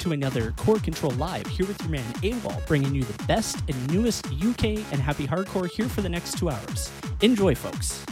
to another Core Control Live here with your man AWOL, bringing you the best and newest UK and happy hardcore here for the next two hours. Enjoy, folks.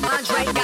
my mind.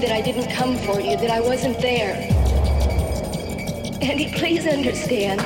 That I didn't come for you, that I wasn't there. Andy, please understand.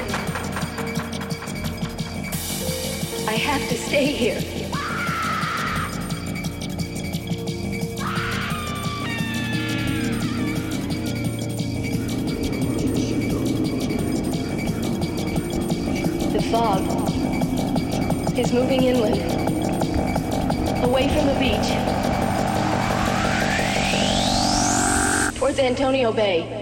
Towards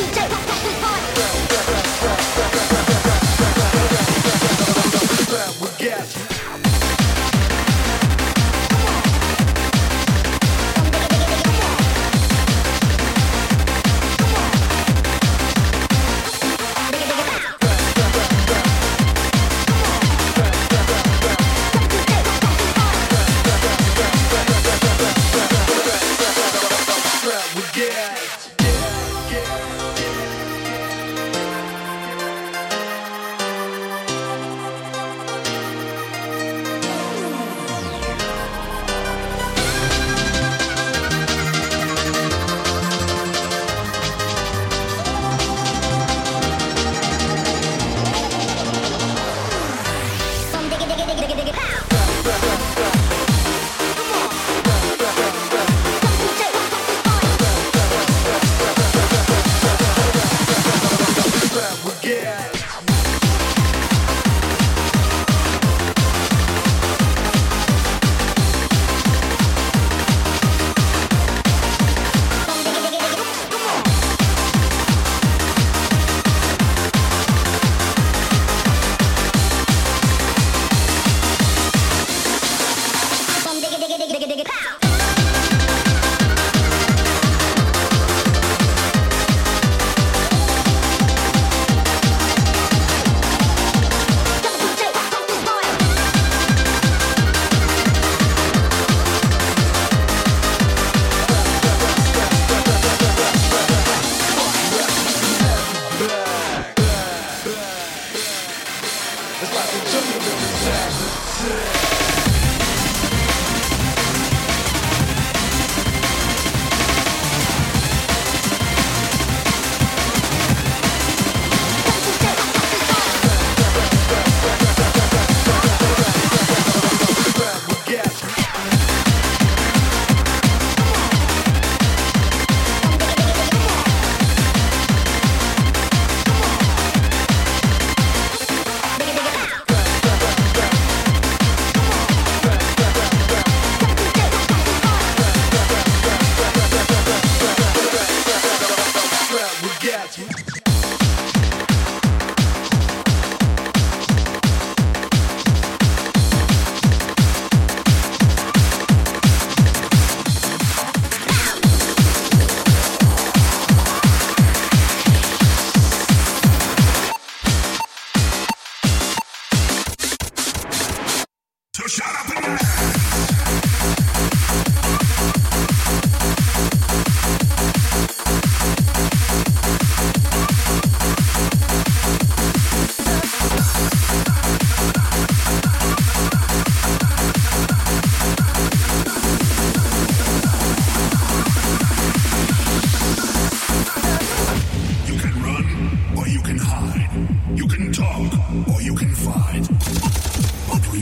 dj put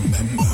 remember.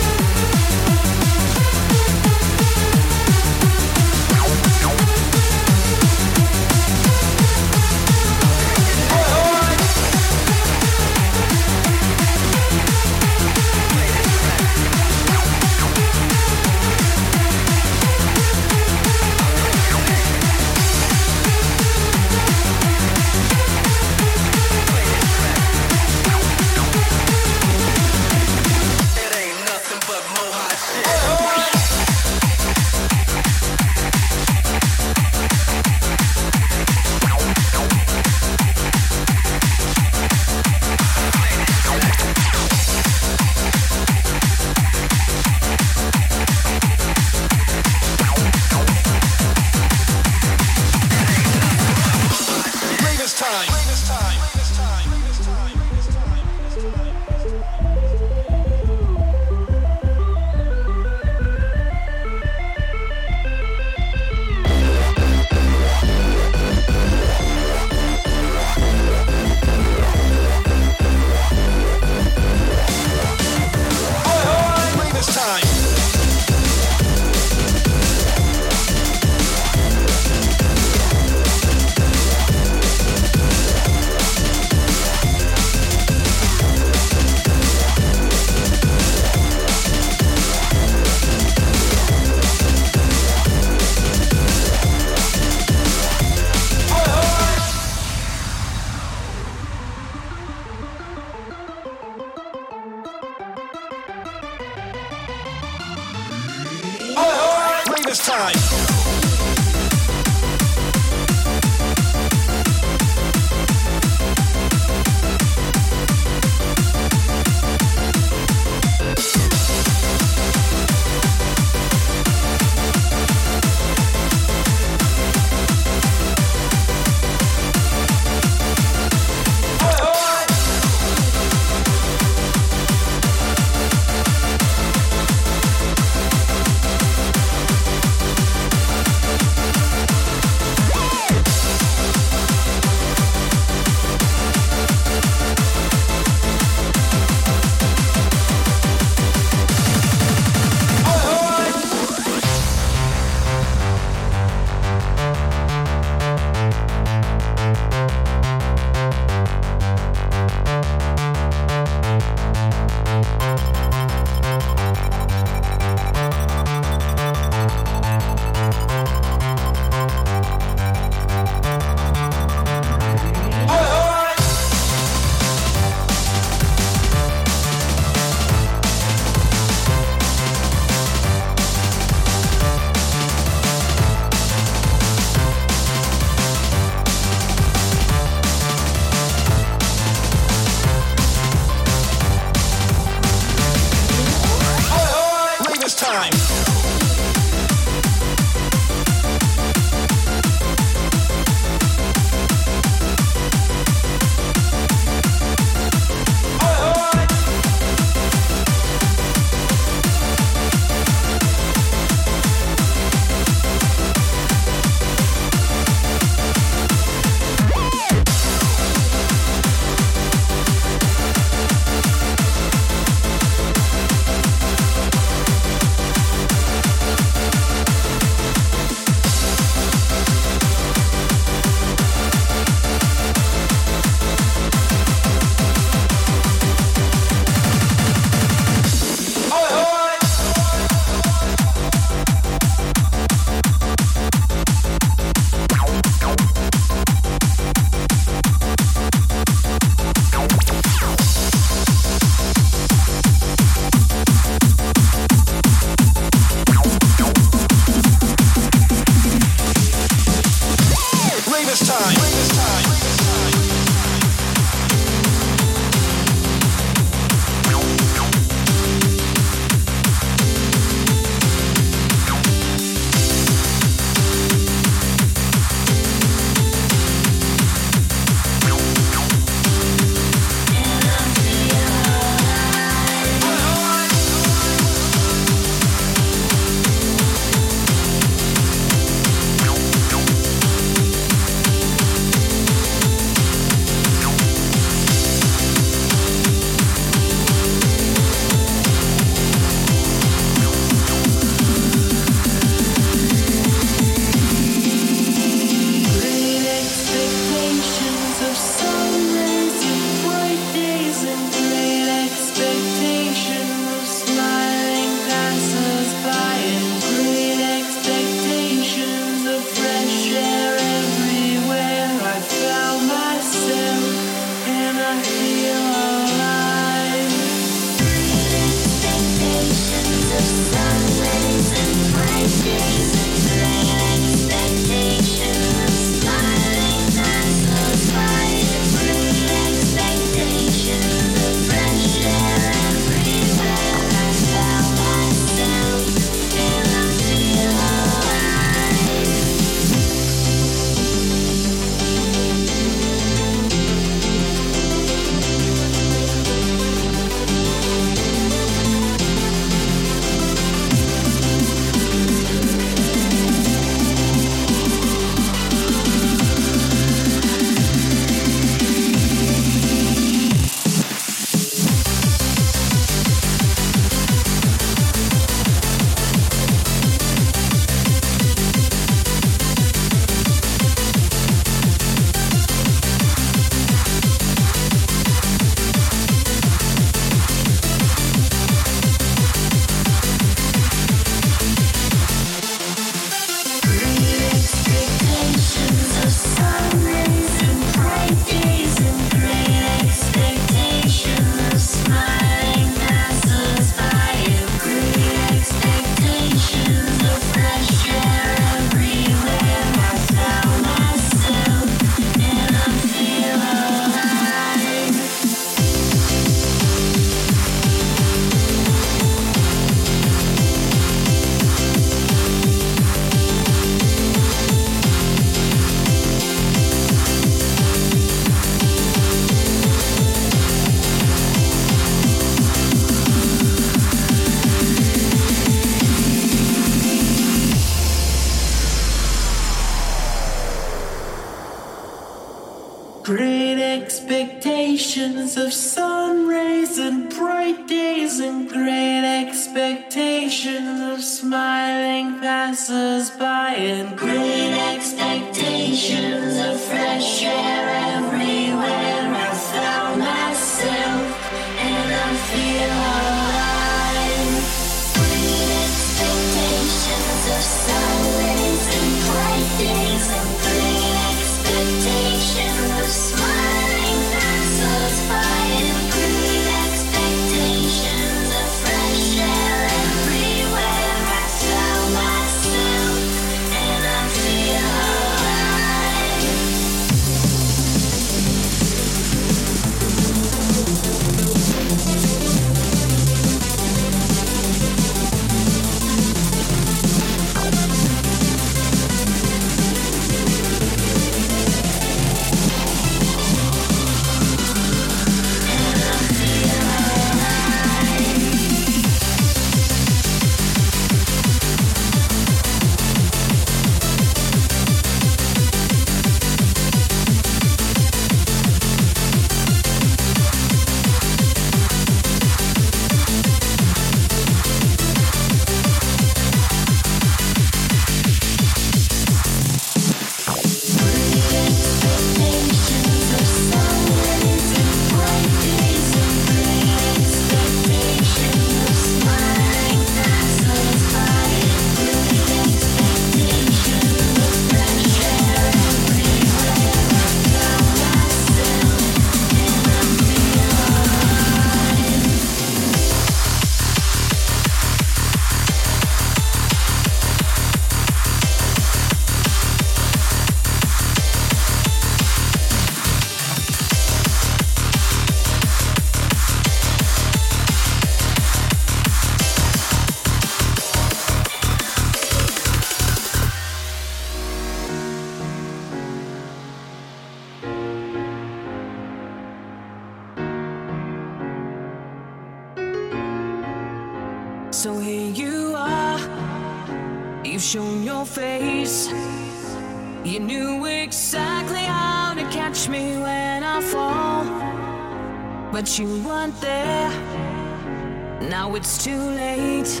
it's too late.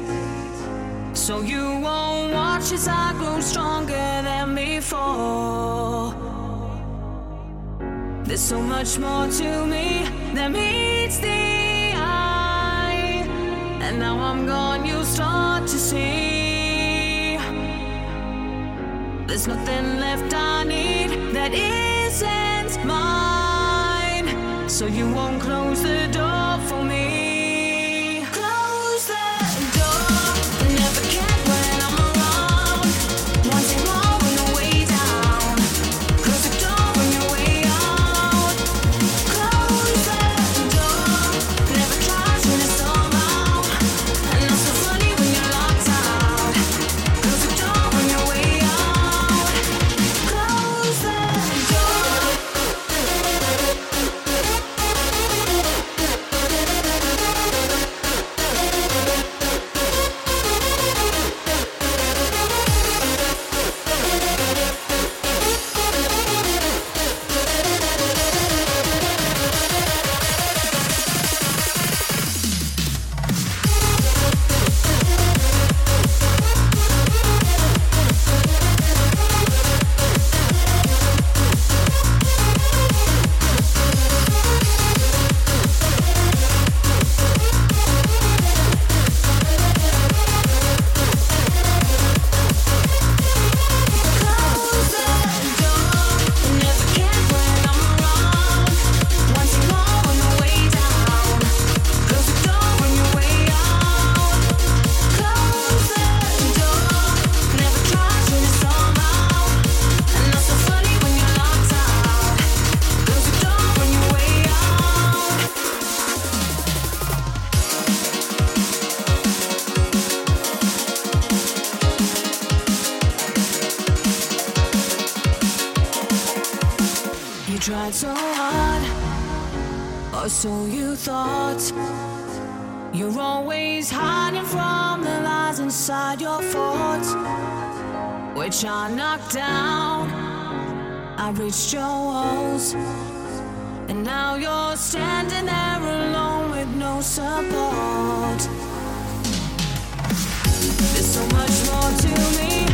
So you won't watch as I grow stronger than before. There's so much more to me than meets the eye. And now I'm gone, you start to see. There's nothing left I need that isn't mine. So you won't close the door. I knocked down. I reached your walls, and now you're standing there alone with no support. There's so much more to me.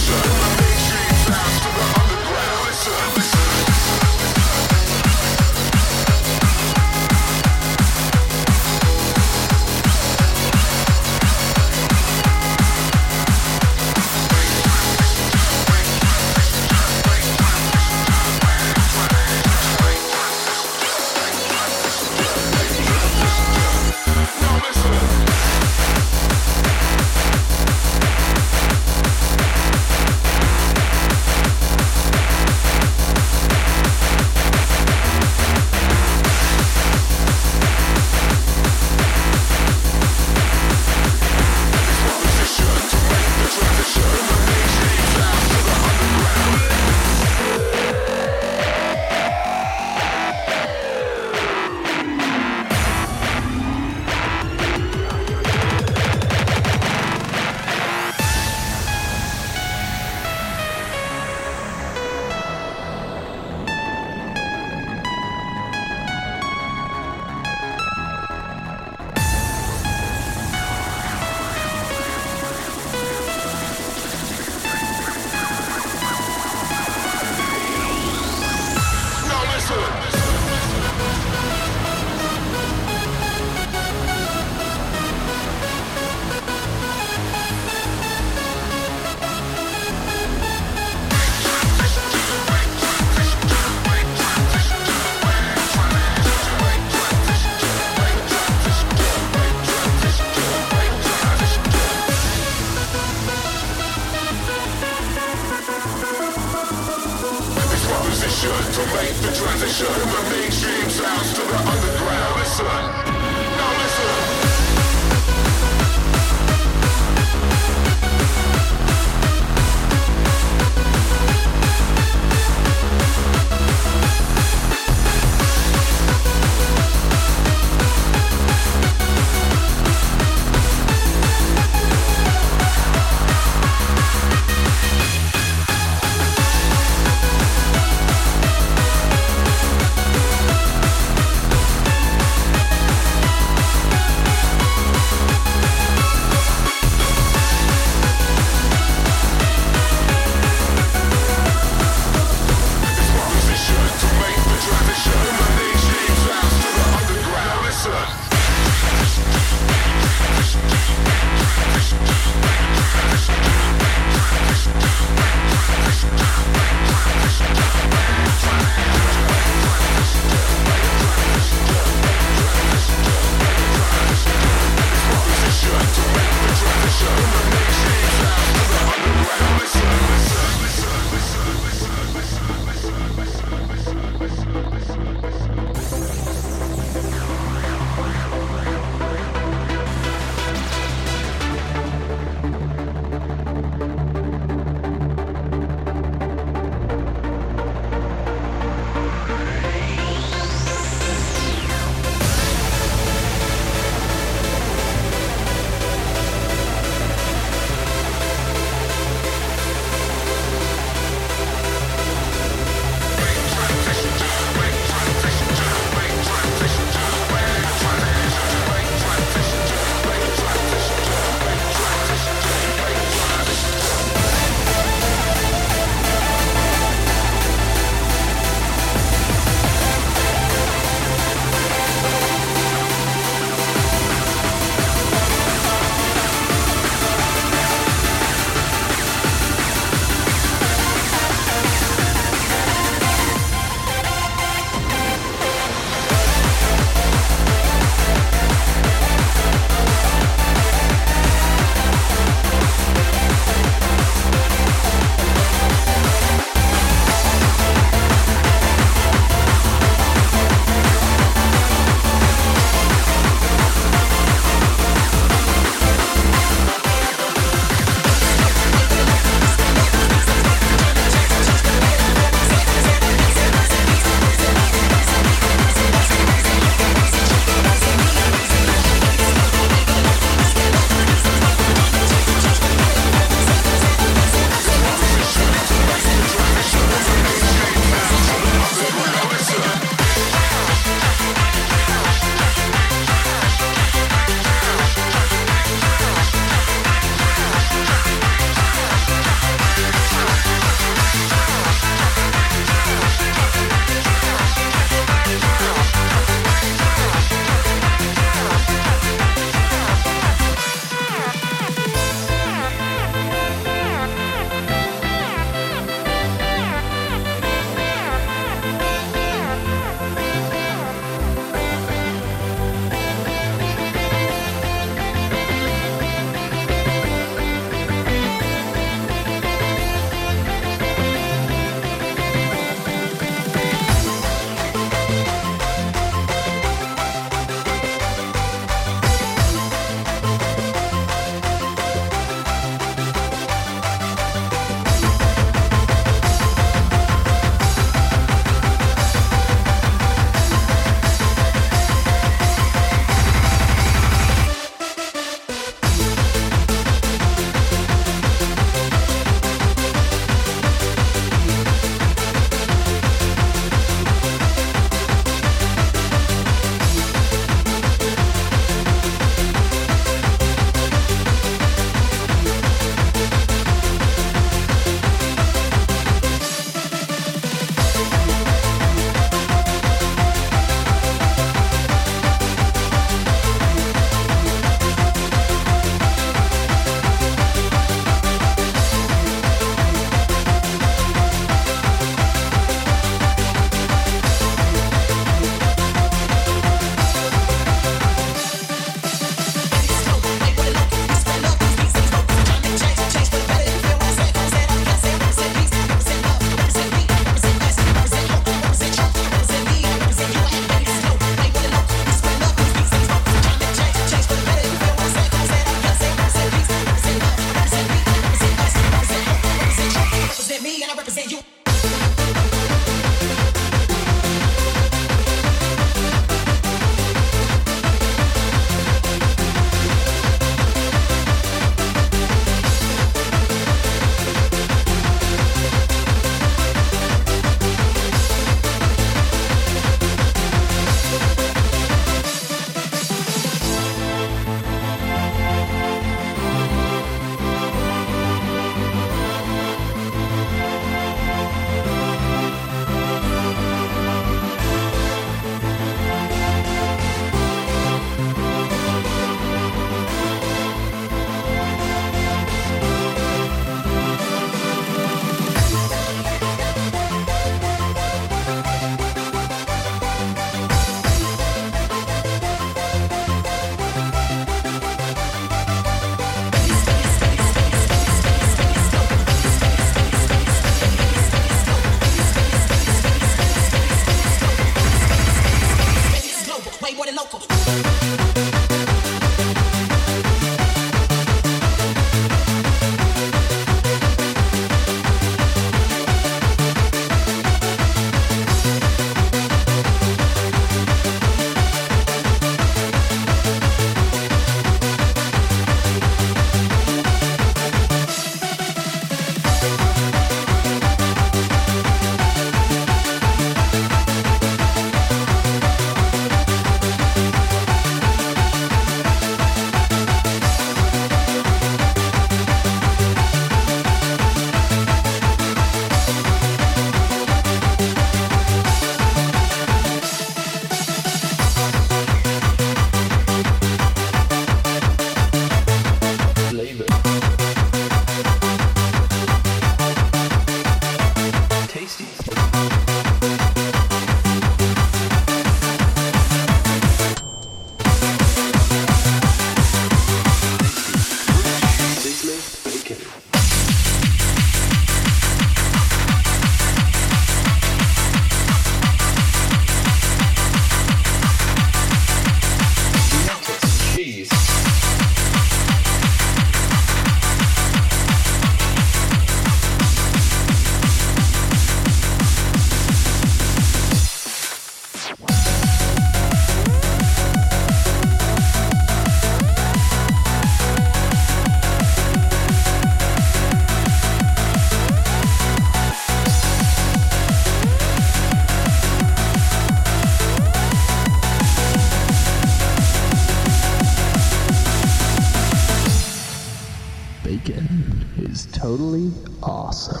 Totally awesome.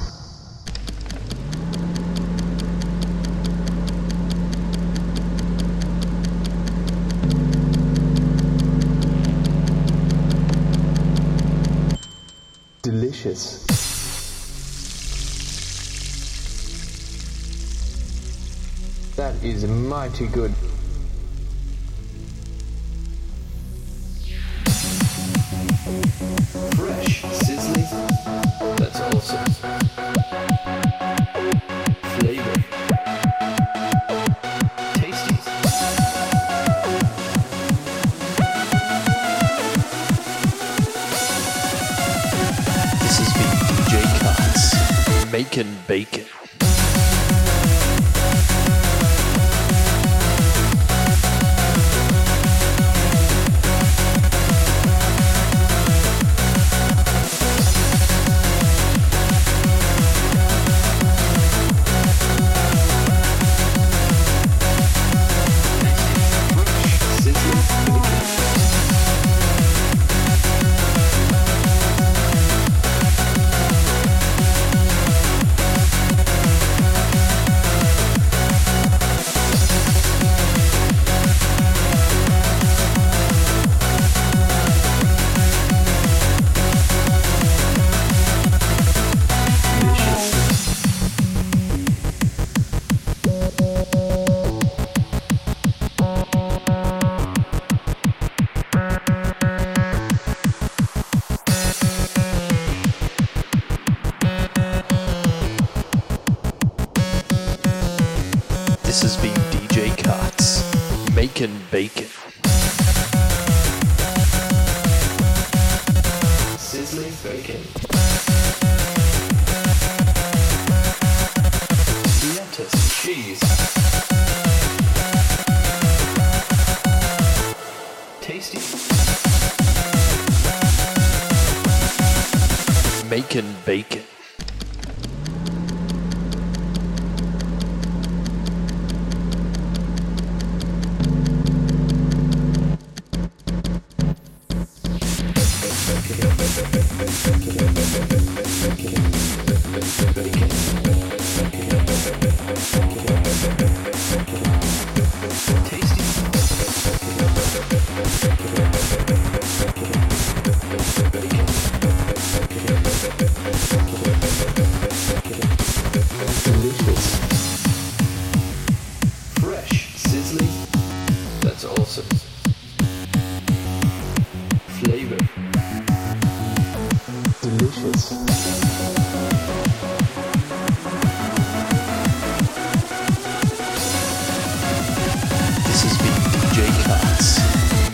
Delicious. That is mighty good. Making bacon.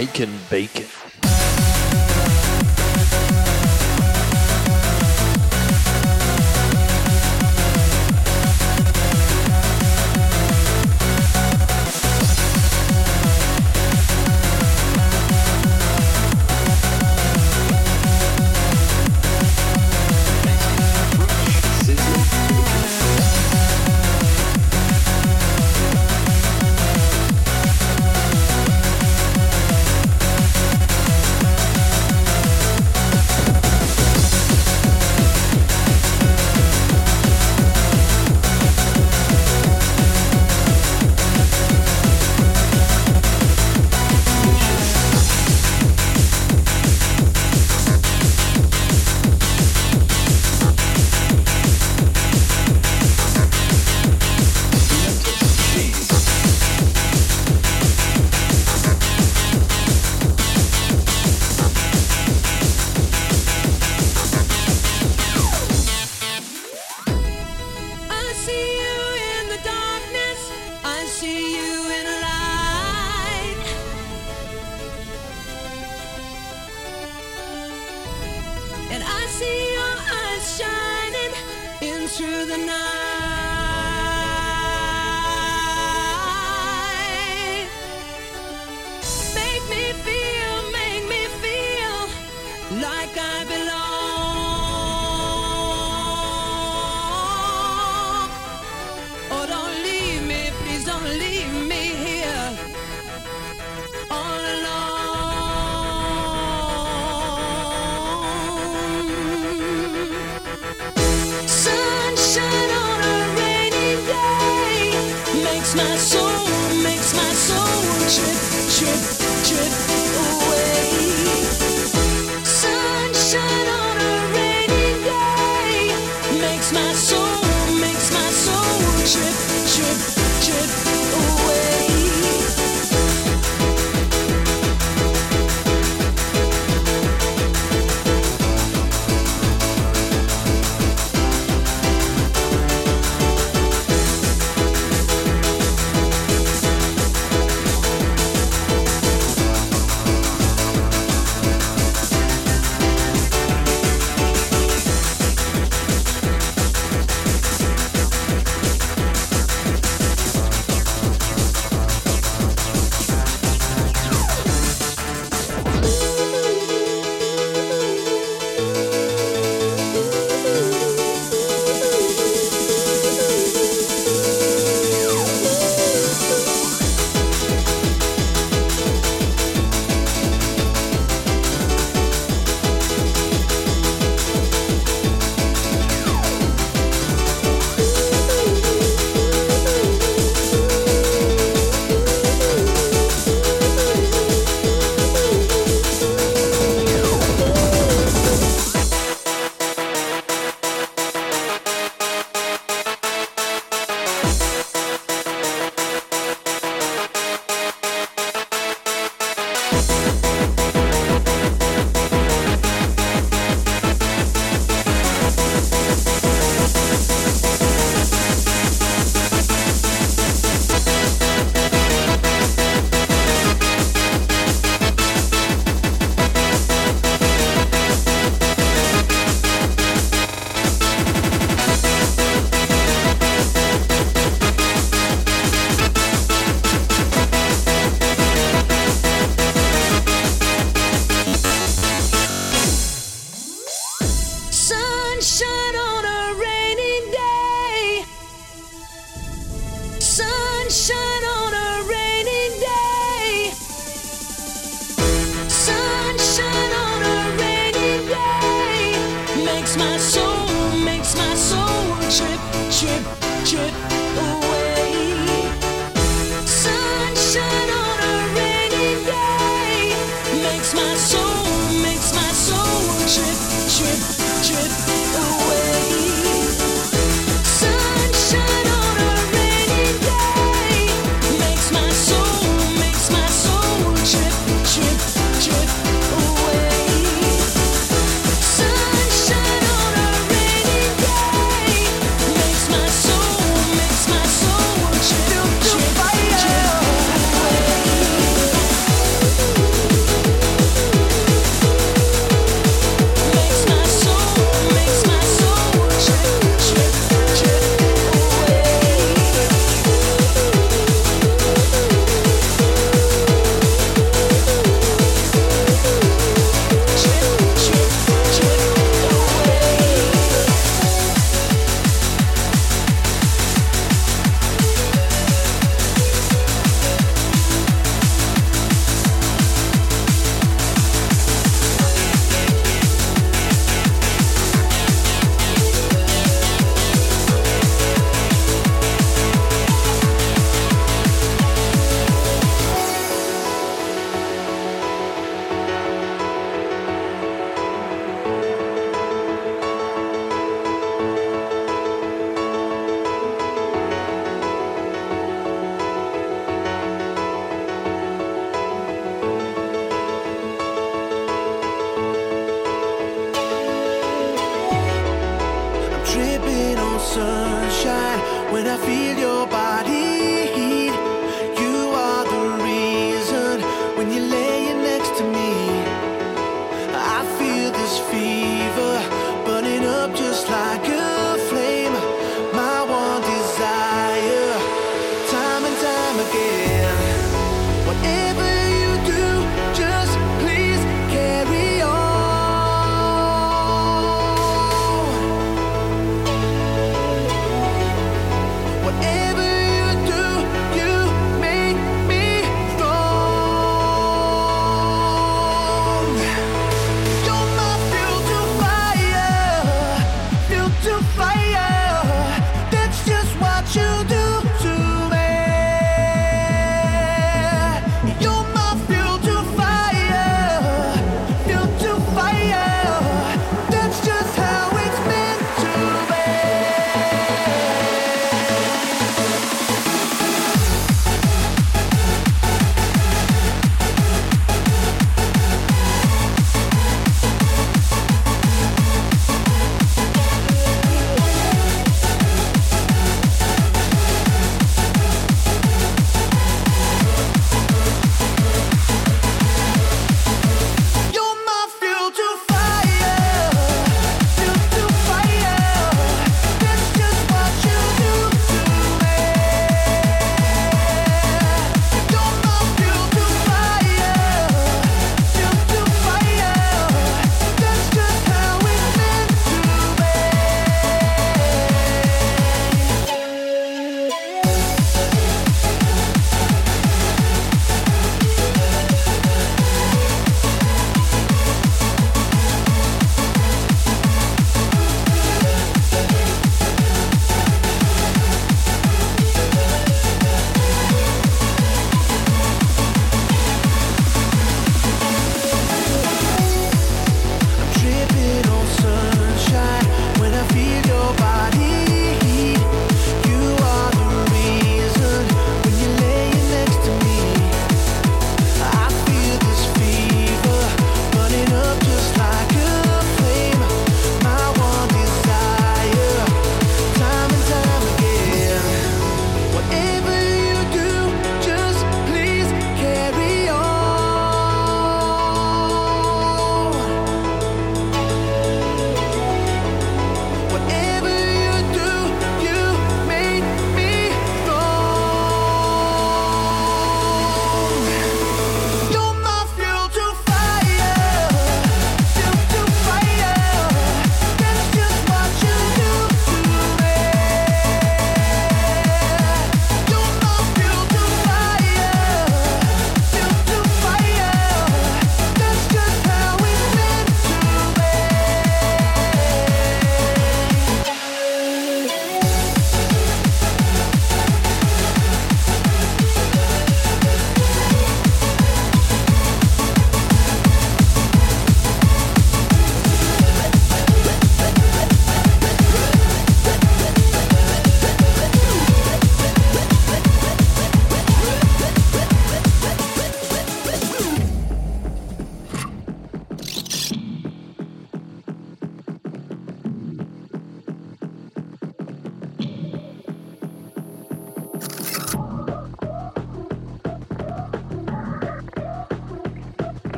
Bacon.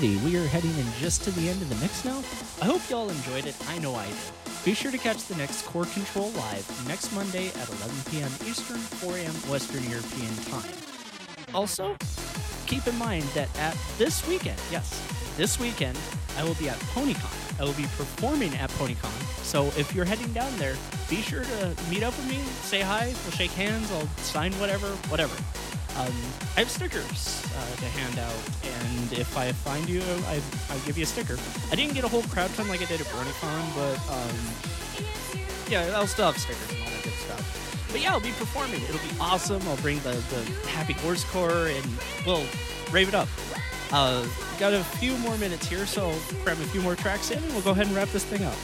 Alrighty, we are heading in just to the end of the mix now. I hope y'all enjoyed it. I know I did. Be sure to catch the next Core Control Live next Monday at 11 p.m. Eastern, 4 a.m. Western European time. Also, keep in mind that at this weekend, yes, this weekend, I will be at PonyCon. I will be performing at PonyCon. So if you're heading down there, be sure to meet up with me, say hi, we'll shake hands, I'll sign whatever, whatever. Um, I have stickers uh, to hand out, and if I find you, I, I'll give you a sticker. I didn't get a whole crowd ton like I did at BronyCon, but um, yeah, I'll still have stickers and all that good stuff. But yeah, I'll be performing. It'll be awesome. I'll bring the, the Happy Horse Core, and we'll rave it up. Uh, got a few more minutes here, so I'll grab a few more tracks in, and we'll go ahead and wrap this thing up.